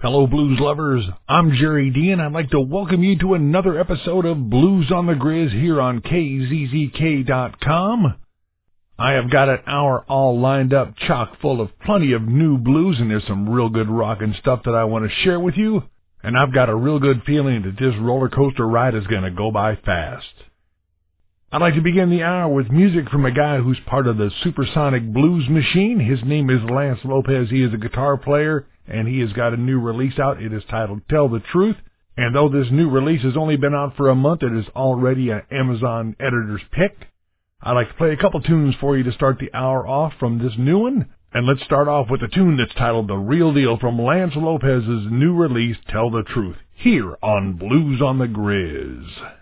Fellow blues lovers, I'm Jerry D and I'd like to welcome you to another episode of Blues on the Grizz here on KZZK.com. I have got an hour all lined up chock full of plenty of new blues and there's some real good rockin' stuff that I want to share with you. And I've got a real good feeling that this roller coaster ride is going to go by fast. I'd like to begin the hour with music from a guy who's part of the Supersonic Blues Machine. His name is Lance Lopez. He is a guitar player and he has got a new release out. It is titled Tell the Truth. And though this new release has only been out for a month, it is already an Amazon editor's pick. I'd like to play a couple tunes for you to start the hour off from this new one. And let's start off with a tune that's titled The Real Deal from Lance Lopez's new release, Tell the Truth, here on Blues on the Grizz.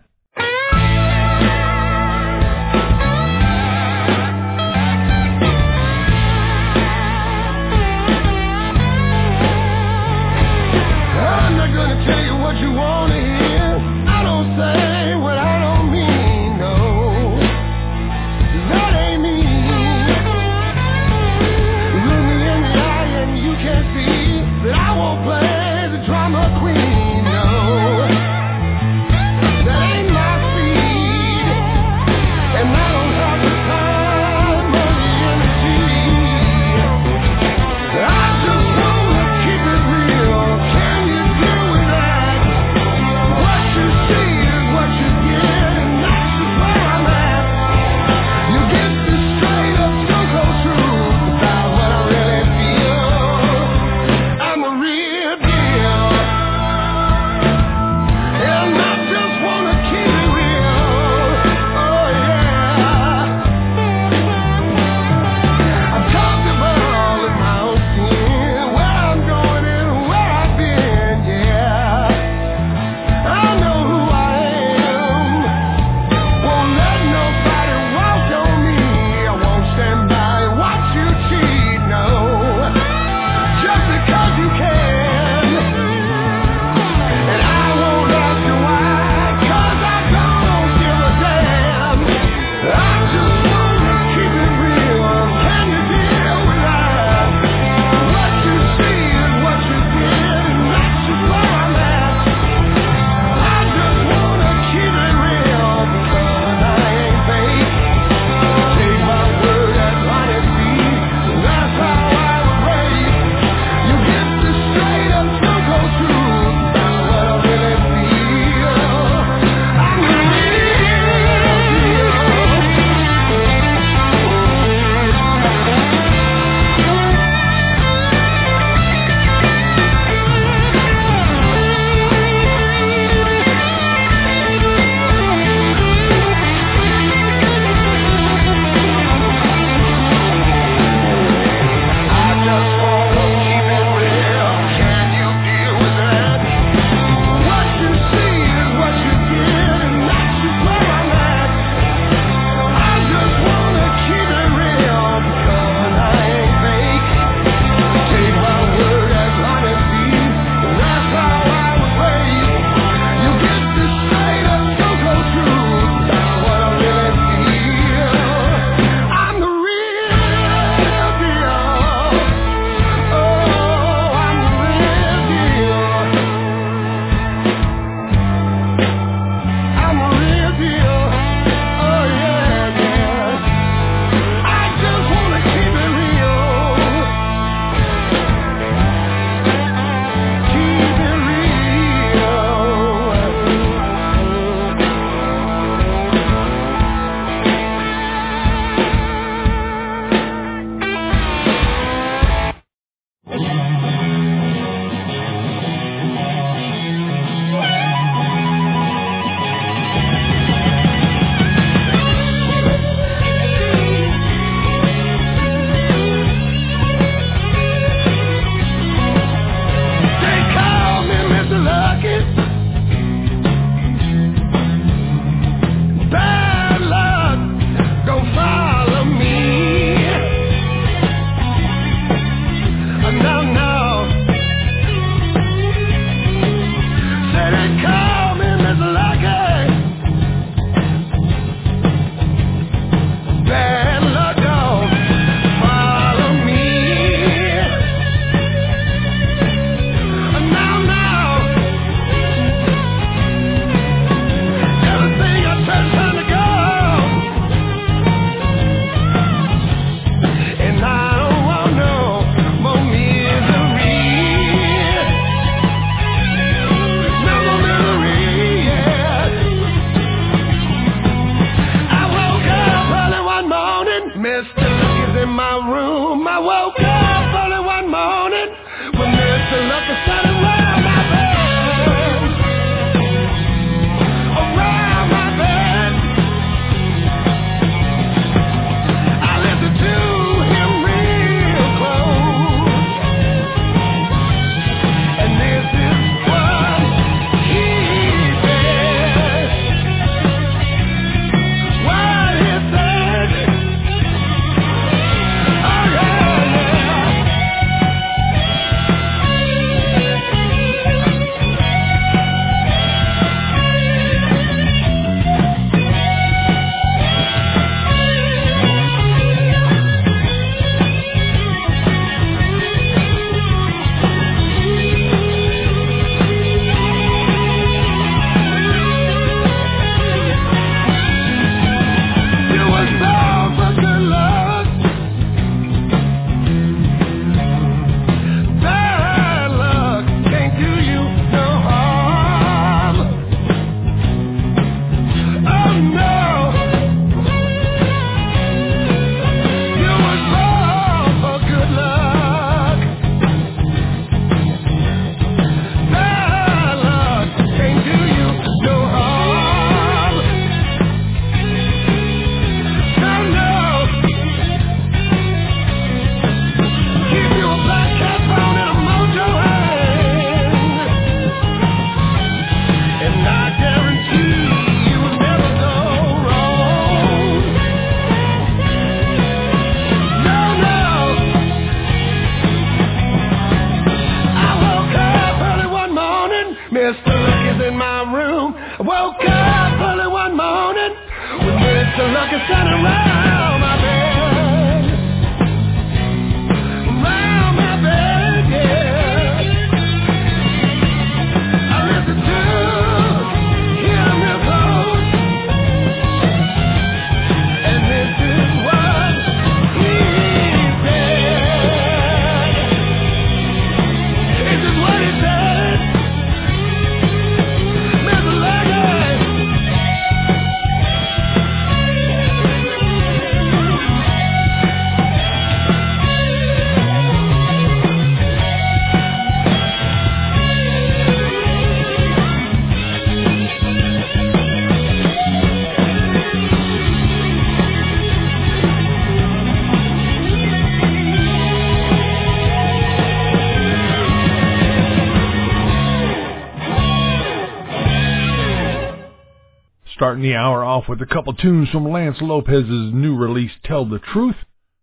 Starting the hour off with a couple tunes from Lance Lopez's new release, Tell the Truth.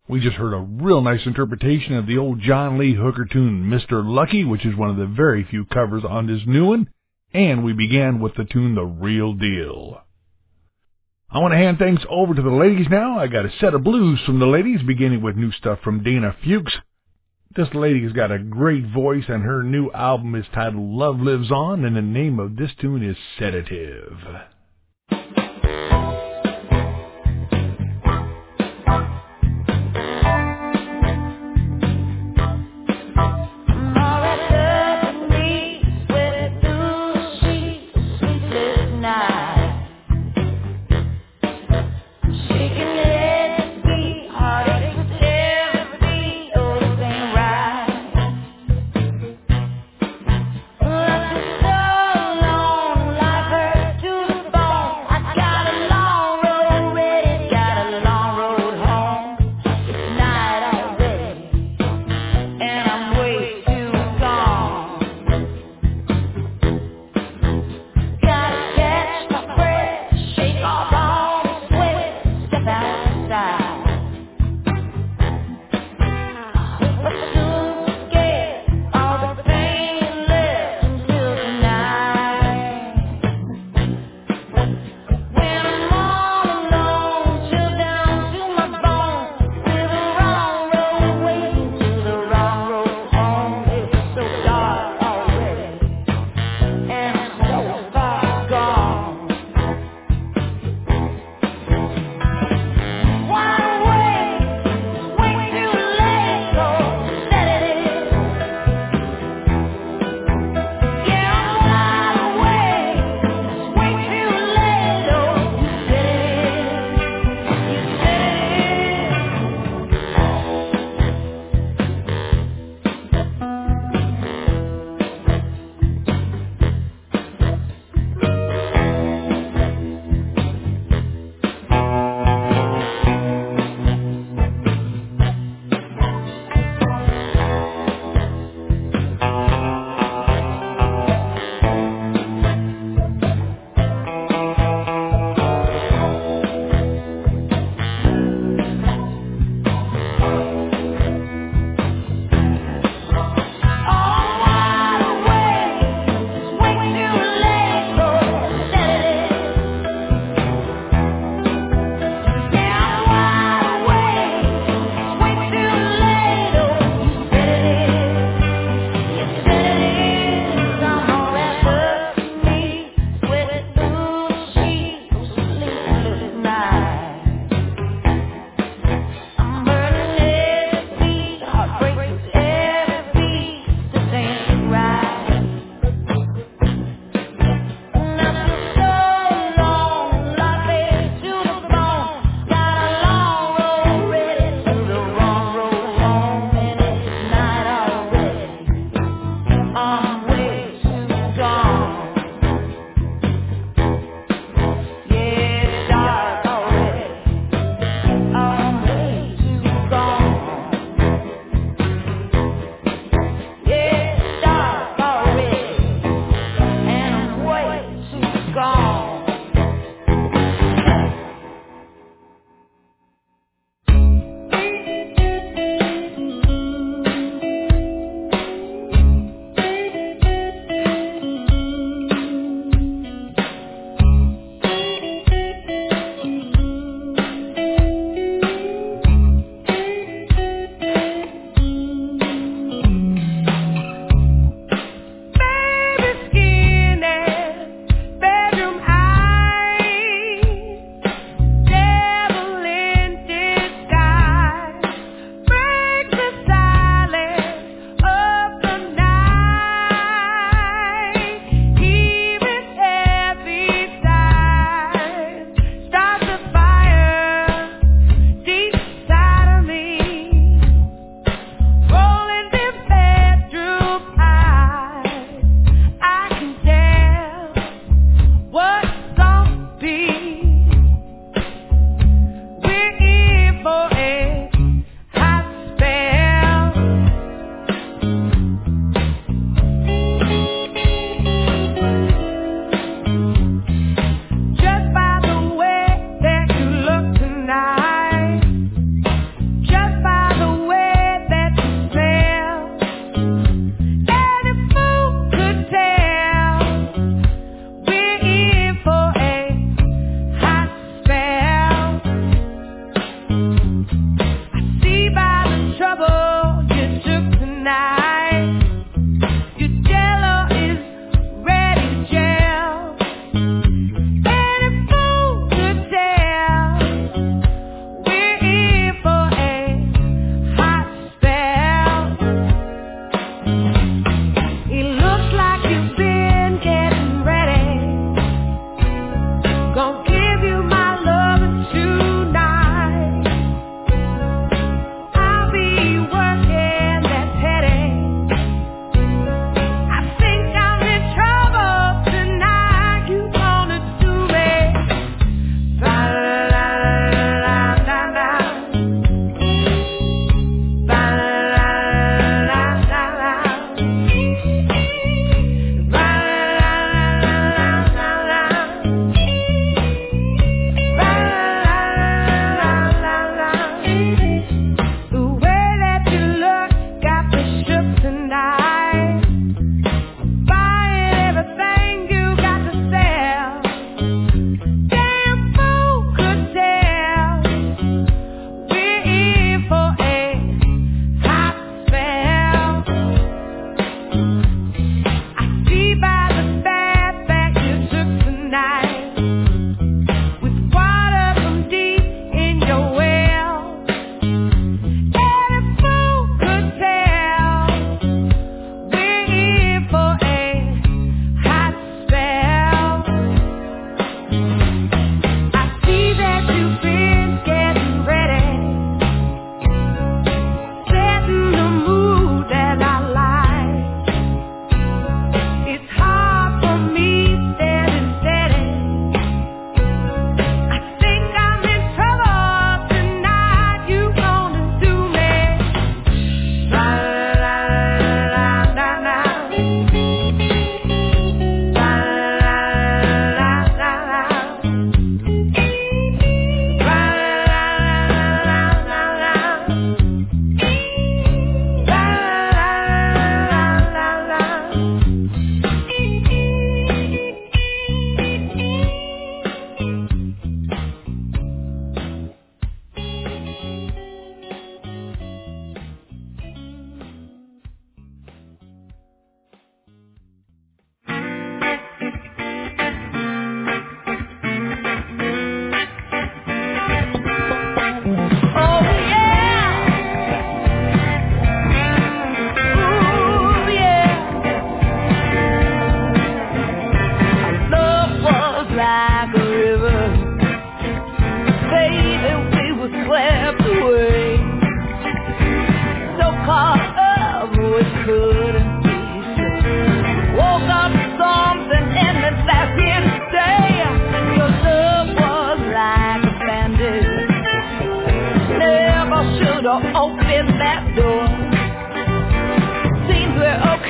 We just heard a real nice interpretation of the old John Lee Hooker tune, Mr. Lucky, which is one of the very few covers on this new one. And we began with the tune, The Real Deal. I want to hand things over to the ladies now. I got a set of blues from the ladies, beginning with new stuff from Dana Fuchs. This lady's got a great voice, and her new album is titled Love Lives On, and the name of this tune is Sedative.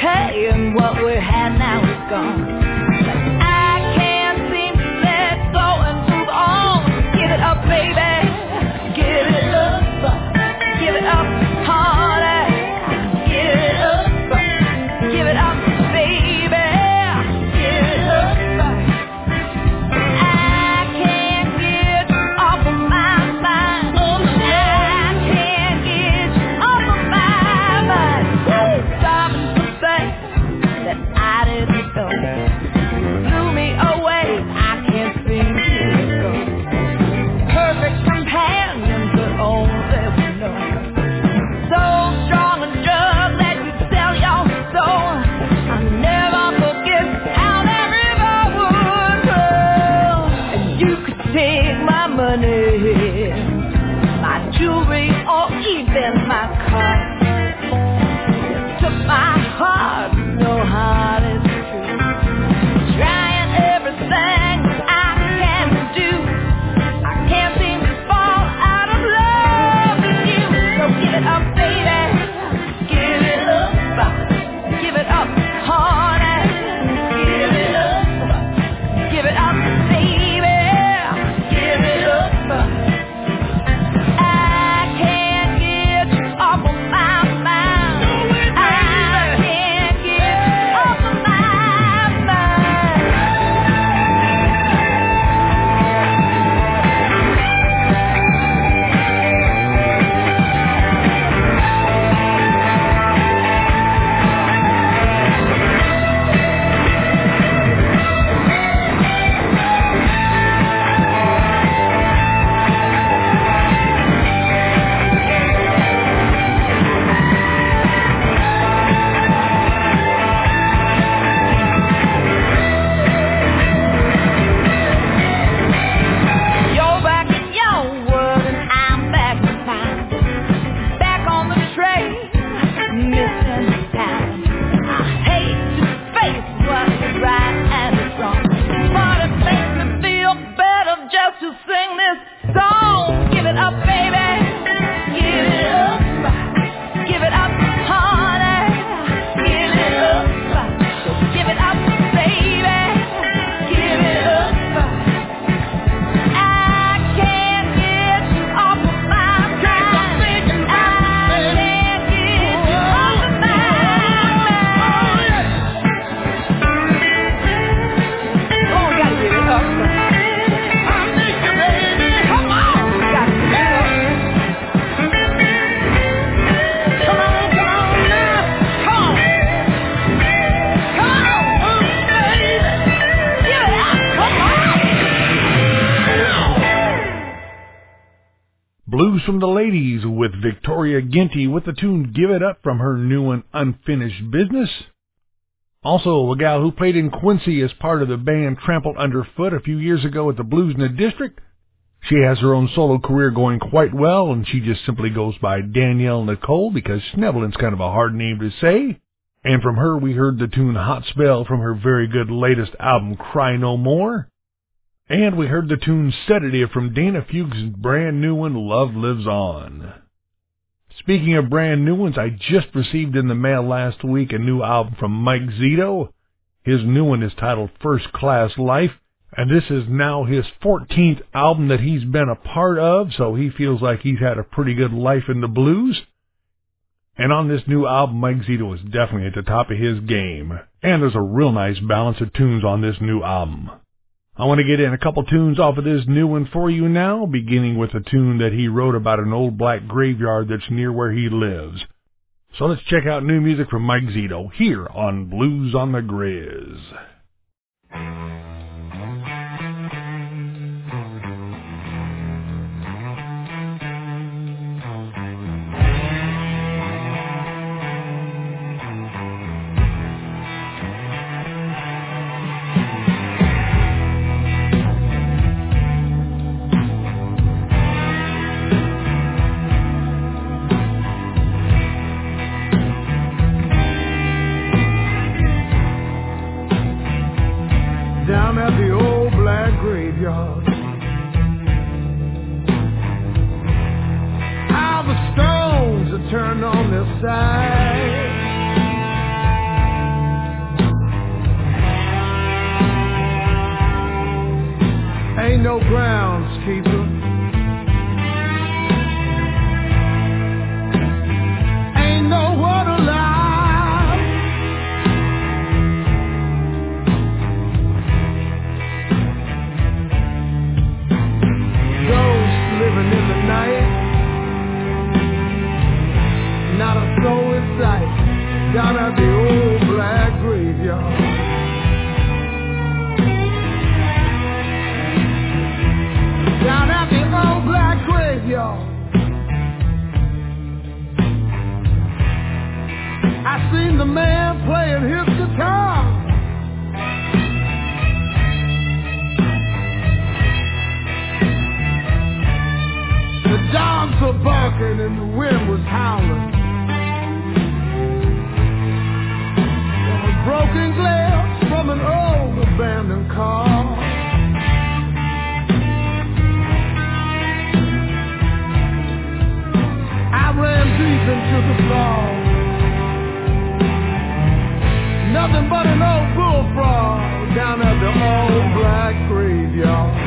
and what we had now is gone. From the ladies with Victoria Ginty with the tune Give It Up from her new and unfinished business. Also, a gal who played in Quincy as part of the band Trampled Underfoot a few years ago at the Blues in the District. She has her own solo career going quite well, and she just simply goes by Danielle Nicole because Schnebelen's kind of a hard name to say. And from her, we heard the tune Hot Spell from her very good latest album, Cry No More. And we heard the tune Sedative from Dana Fuchs' brand new one, Love Lives On. Speaking of brand new ones, I just received in the mail last week a new album from Mike Zito. His new one is titled First Class Life, and this is now his 14th album that he's been a part of, so he feels like he's had a pretty good life in the blues. And on this new album, Mike Zito is definitely at the top of his game. And there's a real nice balance of tunes on this new album. I want to get in a couple tunes off of this new one for you now, beginning with a tune that he wrote about an old black graveyard that's near where he lives. So let's check out new music from Mike Zito here on Blues on the Grizz. The man playing his guitar. The dogs were barking and the wind was howling. There was broken glass from an old abandoned car. I ran deep into the fall. Nothing but an old bullfrog down at the old black graveyard.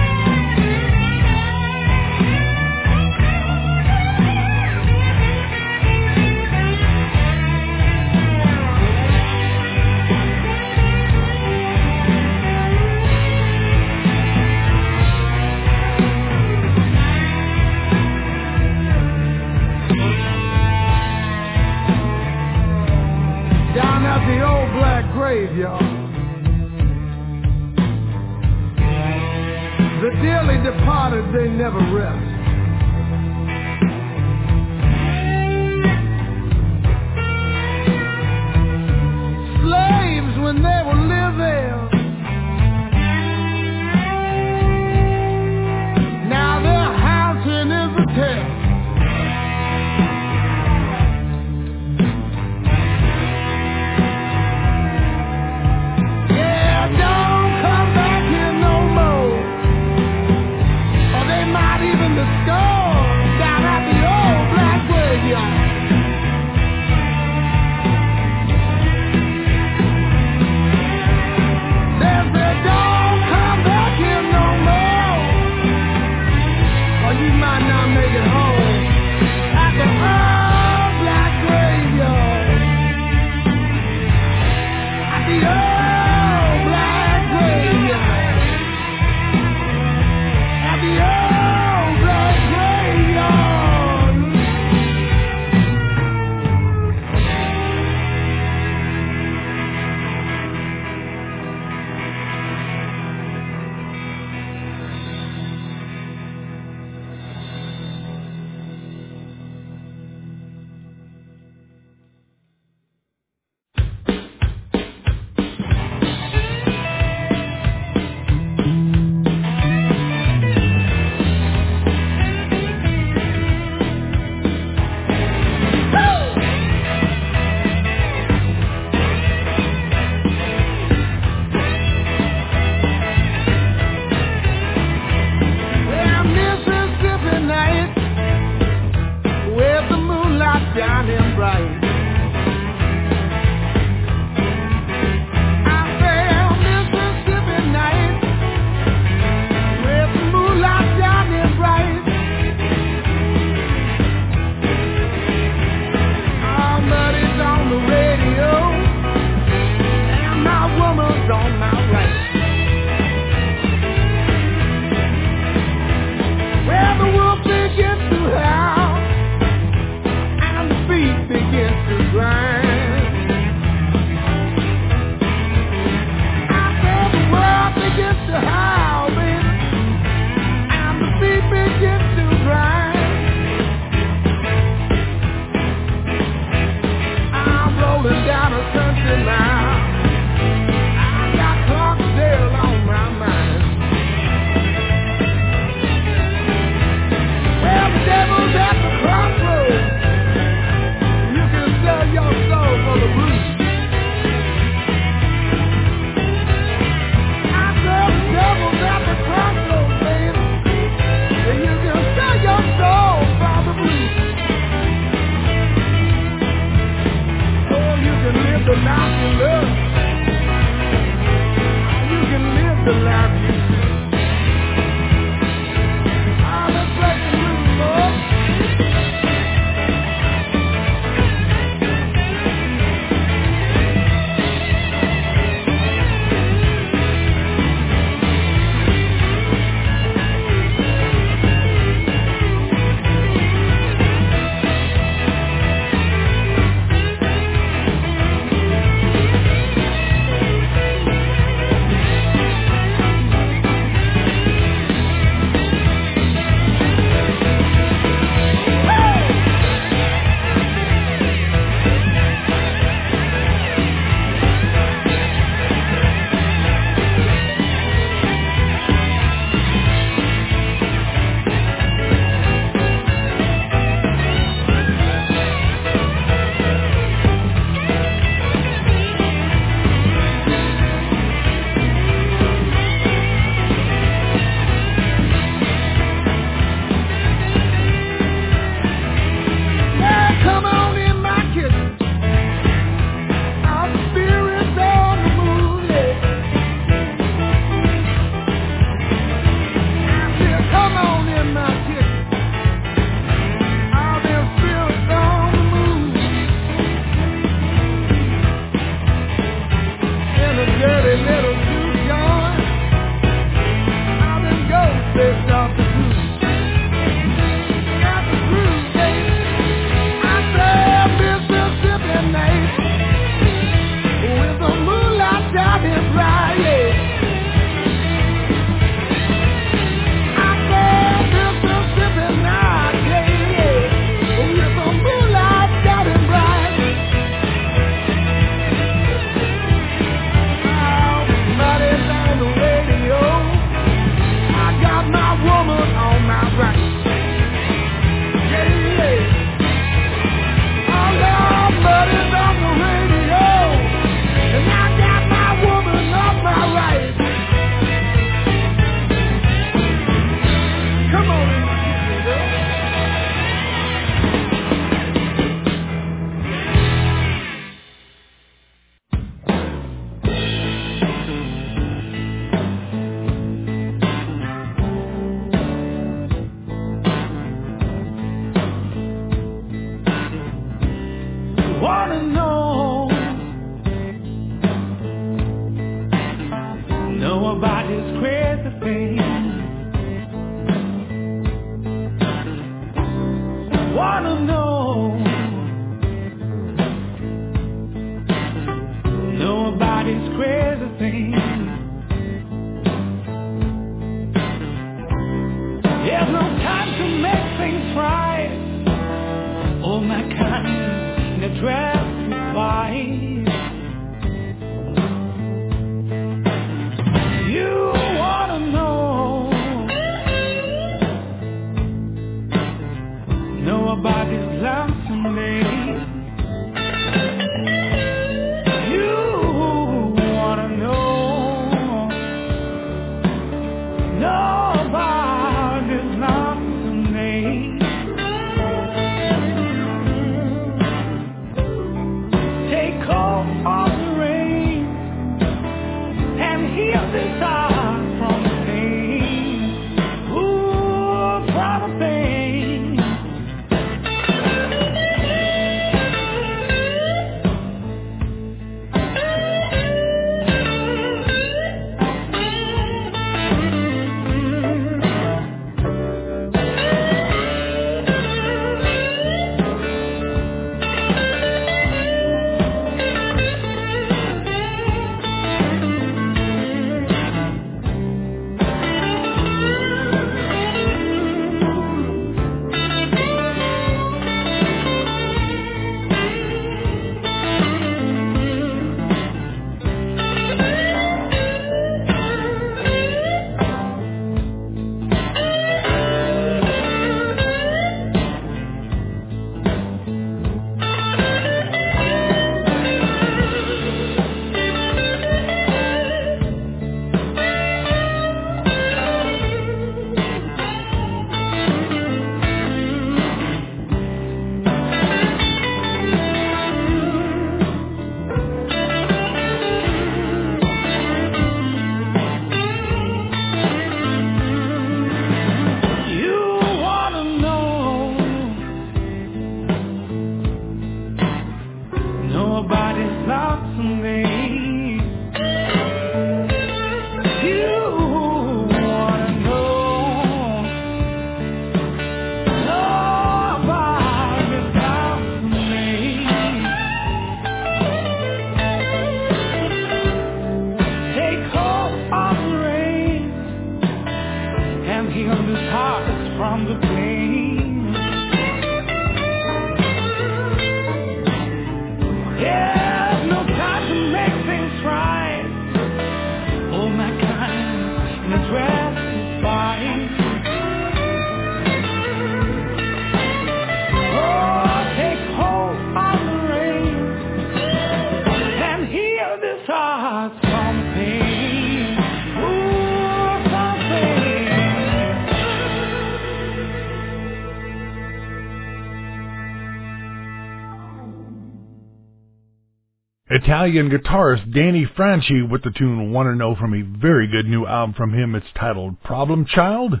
Italian guitarist Danny Franchi with the tune Wanna Know from a very good new album from him. It's titled Problem Child.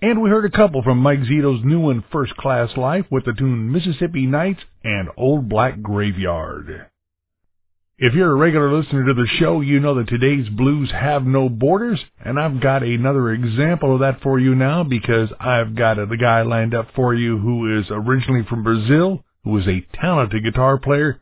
And we heard a couple from Mike Zito's new one, First Class Life, with the tune Mississippi Nights and Old Black Graveyard. If you're a regular listener to the show, you know that today's blues have no borders, and I've got another example of that for you now because I've got a, guy lined up for you who is originally from Brazil, who is a talented guitar player,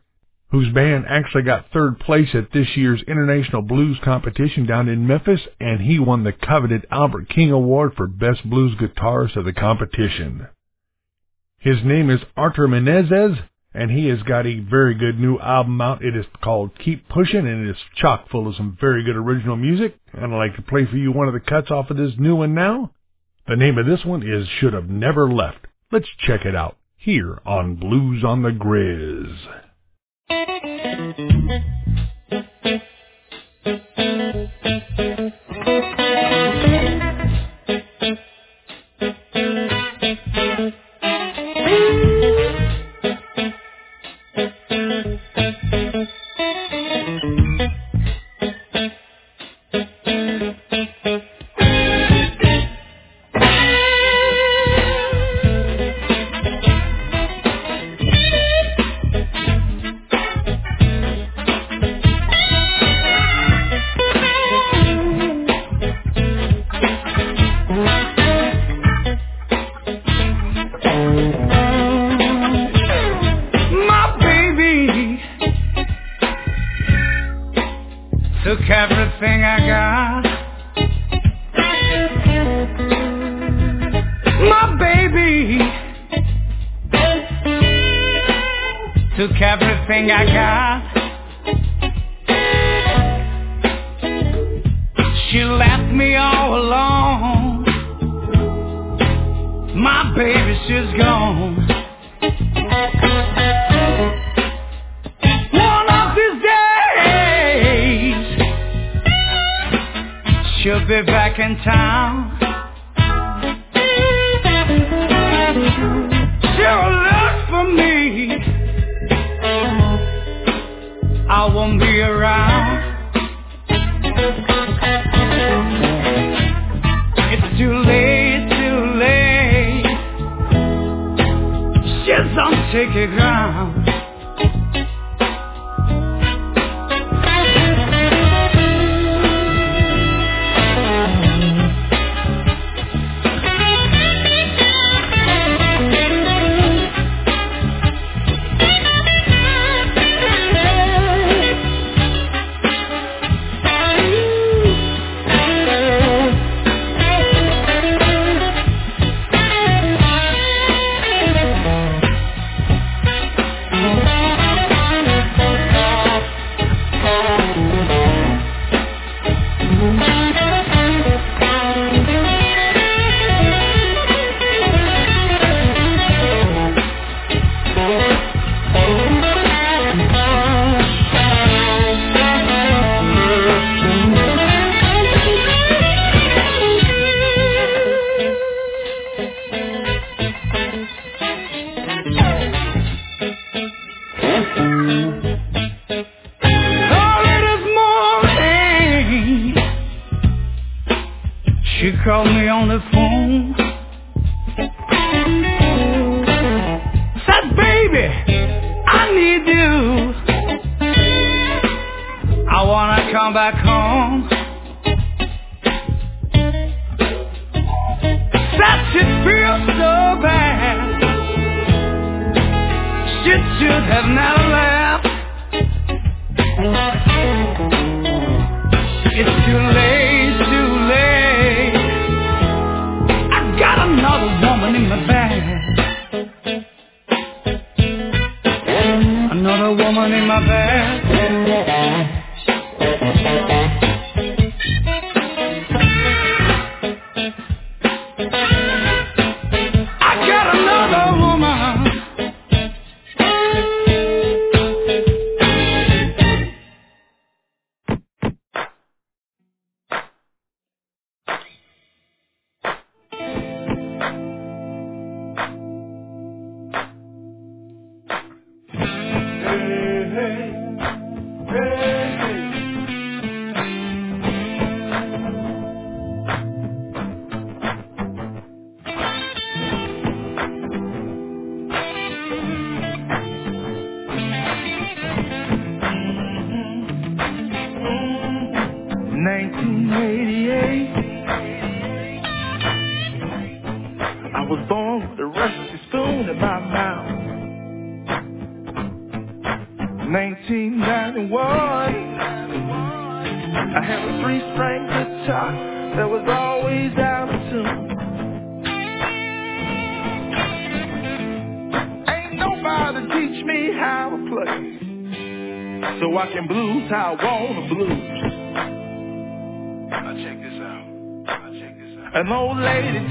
whose band actually got third place at this year's International Blues Competition down in Memphis, and he won the coveted Albert King Award for Best Blues Guitarist of the competition. His name is Artur Menezes, and he has got a very good new album out. It is called Keep Pushing, and it is chock full of some very good original music. And I'd like to play for you one of the cuts off of this new one now. The name of this one is Should Have Never Left. Let's check it out here on Blues on the Grizz. My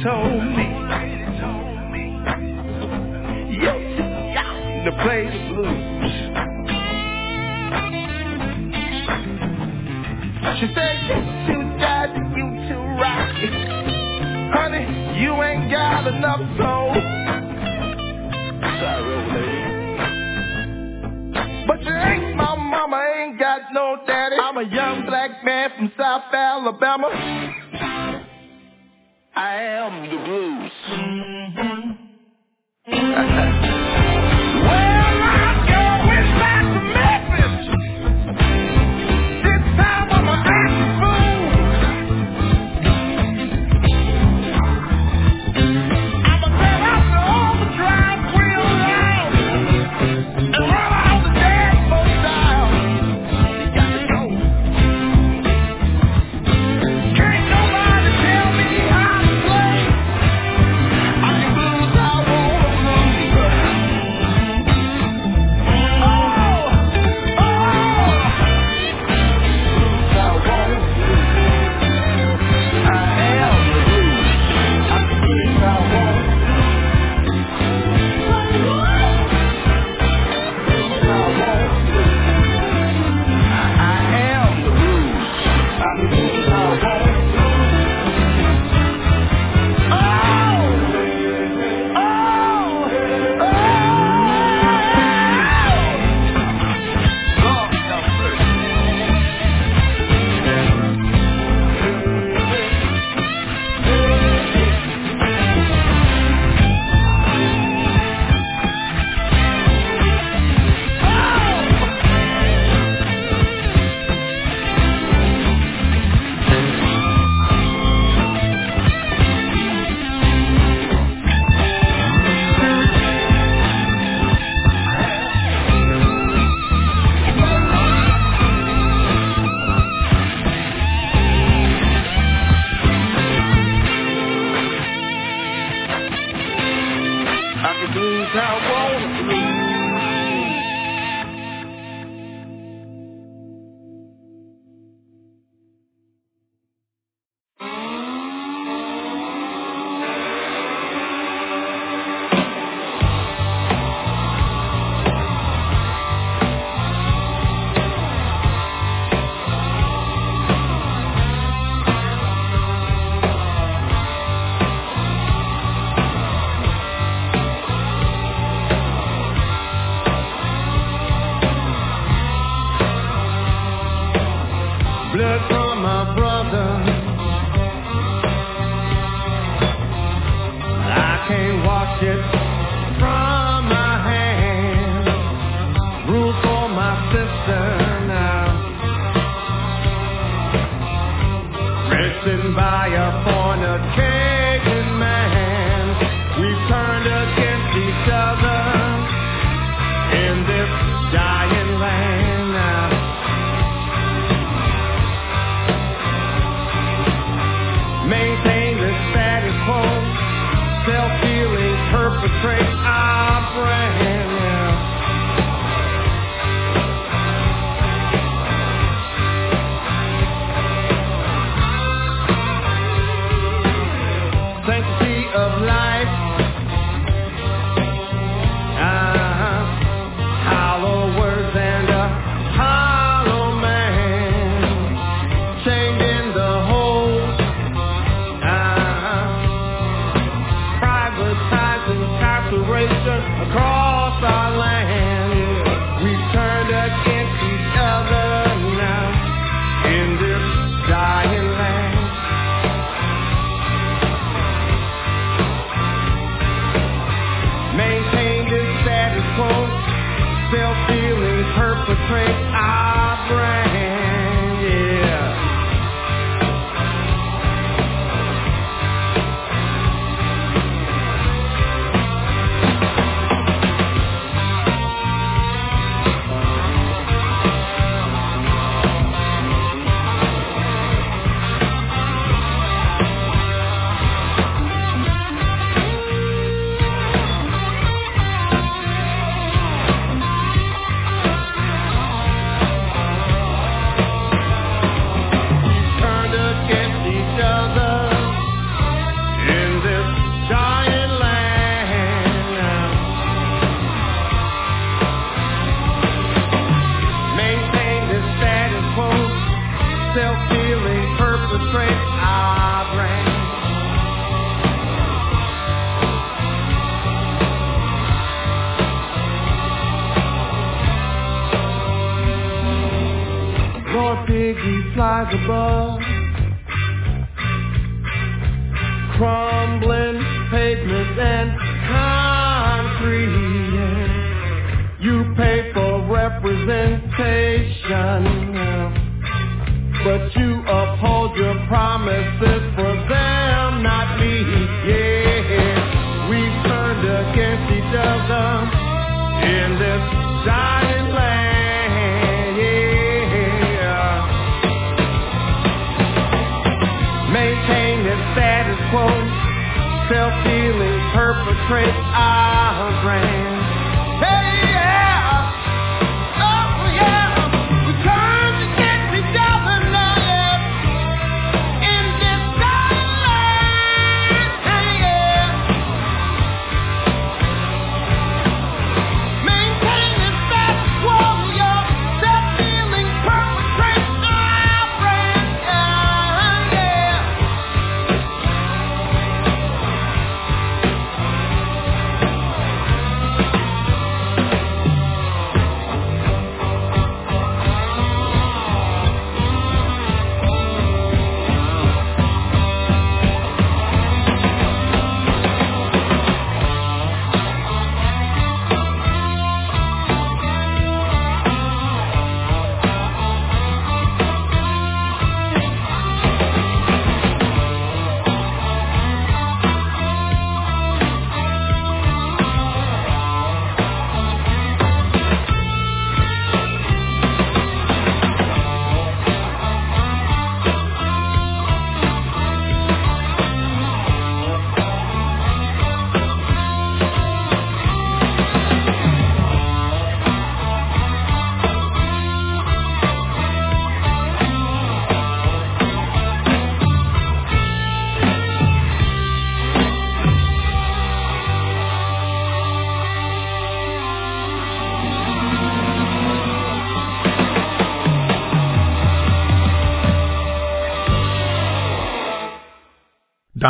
told me,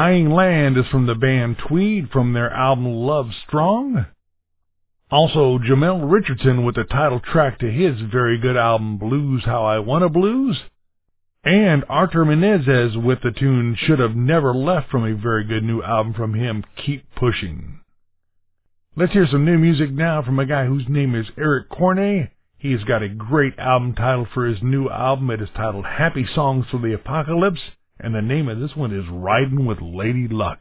Dying Land is from the band Tweed from their album Love Strong. Also, Jamel Richardson with the title track to his very good album Blues How I Wanna Blues. And Artur Menezes with the tune Should Have Never Left from a very good new album from him, Keep Pushing. Let's hear some new music now from a guy whose name is Eric Corne. He's got a great album title for his new album. It is titled Happy Songs for the Apocalypse, and the name of this one is Riding with Lady Luck.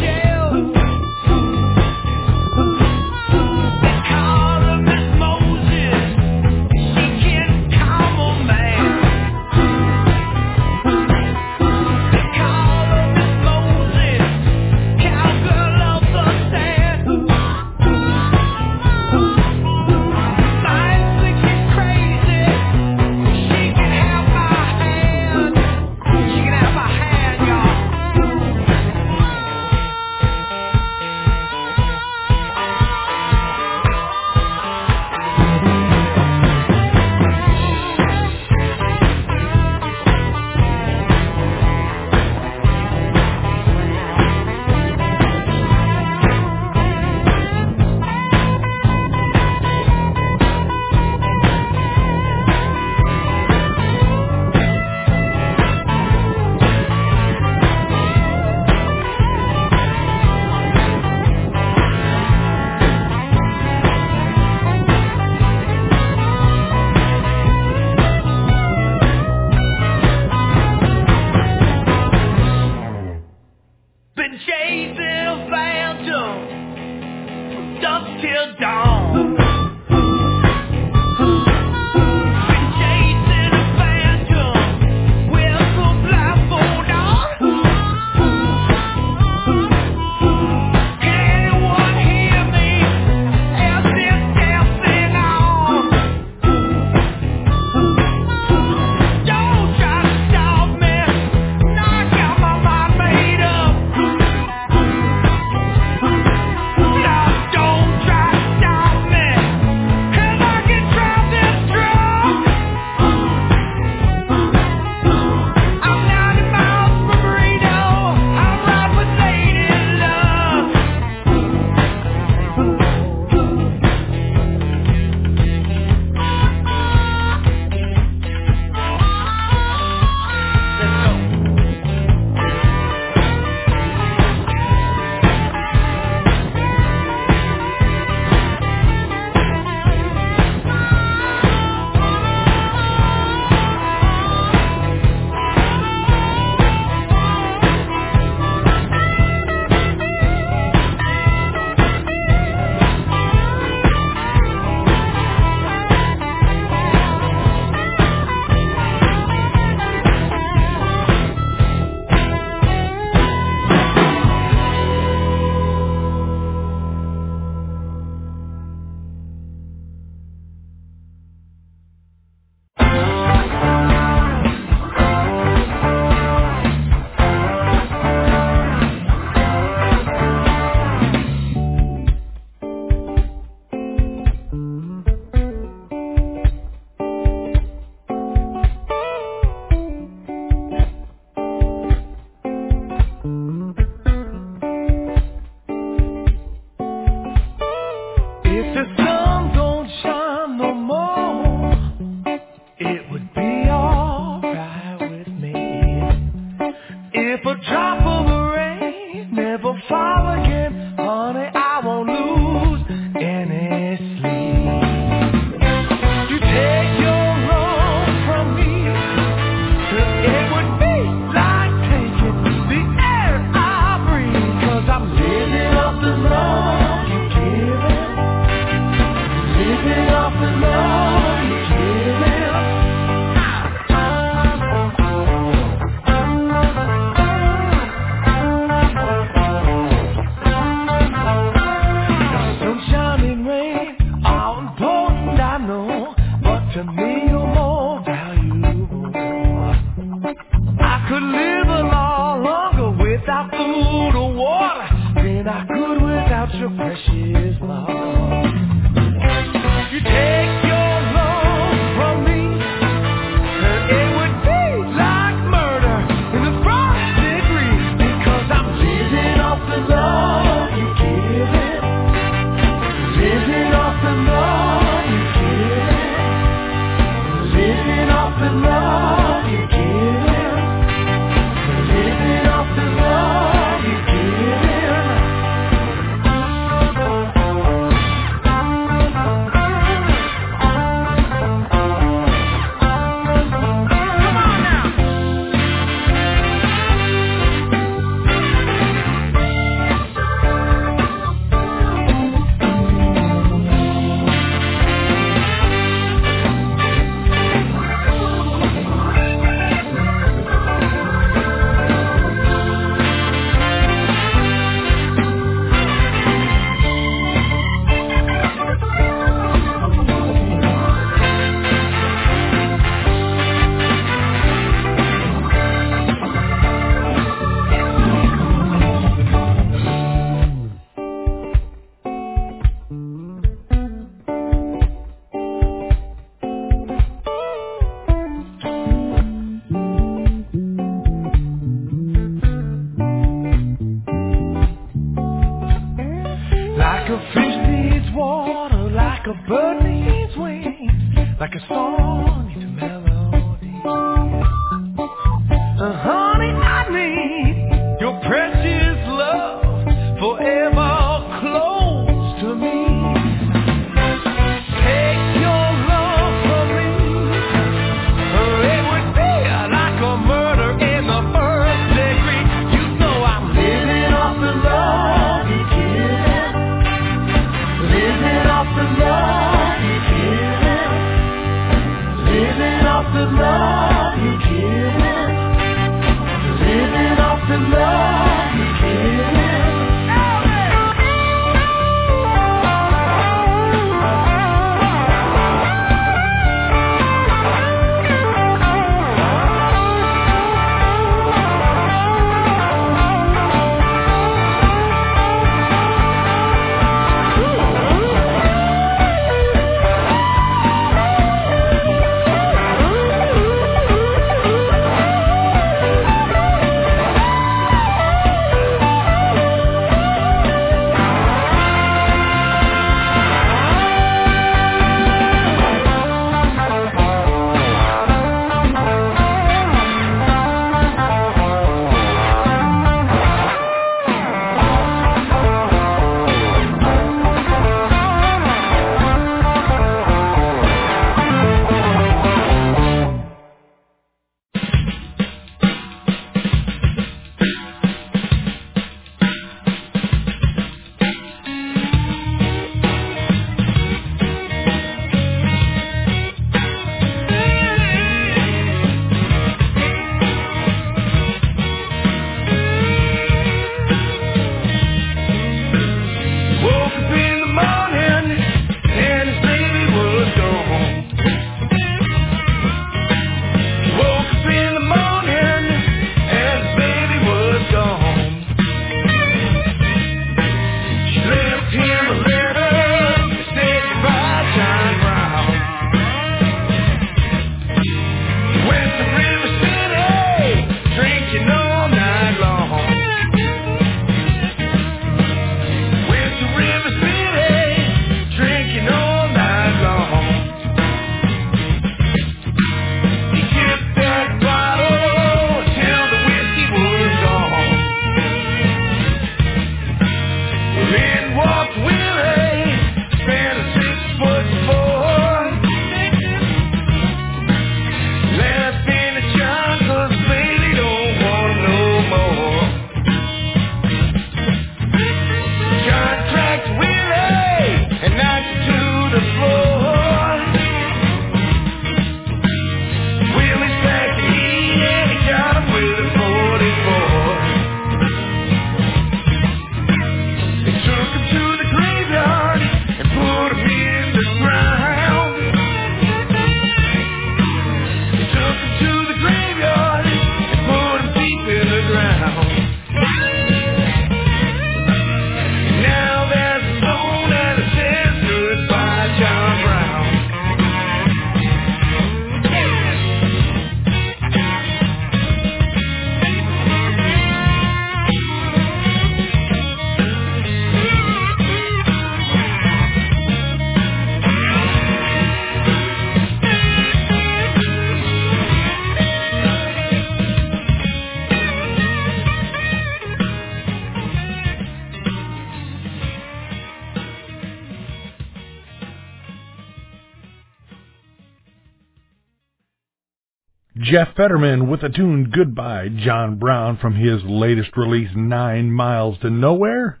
Jeff Fetterman with the tune Goodbye John Brown from his latest release Nine Miles to Nowhere.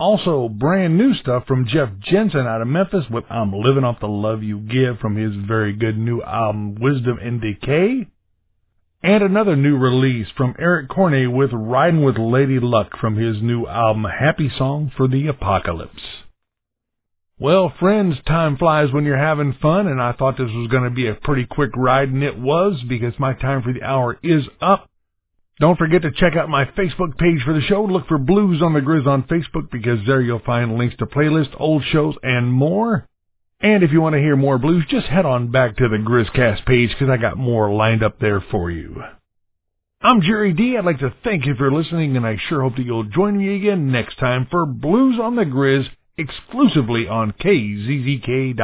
Also, brand new stuff from Jeff Jensen out of Memphis with I'm Living Off the Love You Give from his very good new album Wisdom and Decay. And another new release from Eric Corne with Riding with Lady Luck from his new album Happy Song for the Apocalypse. Well, friends, time flies when you're having fun, and I thought this was going to be a pretty quick ride, and it was because my time for the hour is up. Don't forget to check out my Facebook page for the show. Look for Blues on the Grizz on Facebook because there you'll find links to playlists, old shows, and more. And if you want to hear more blues, just head on back to the Grizzcast page because I got more lined up there for you. I'm Jerry D. I'd like to thank you for listening, and I sure hope that you'll join me again next time for Blues on the Grizz exclusively on KZZK.com.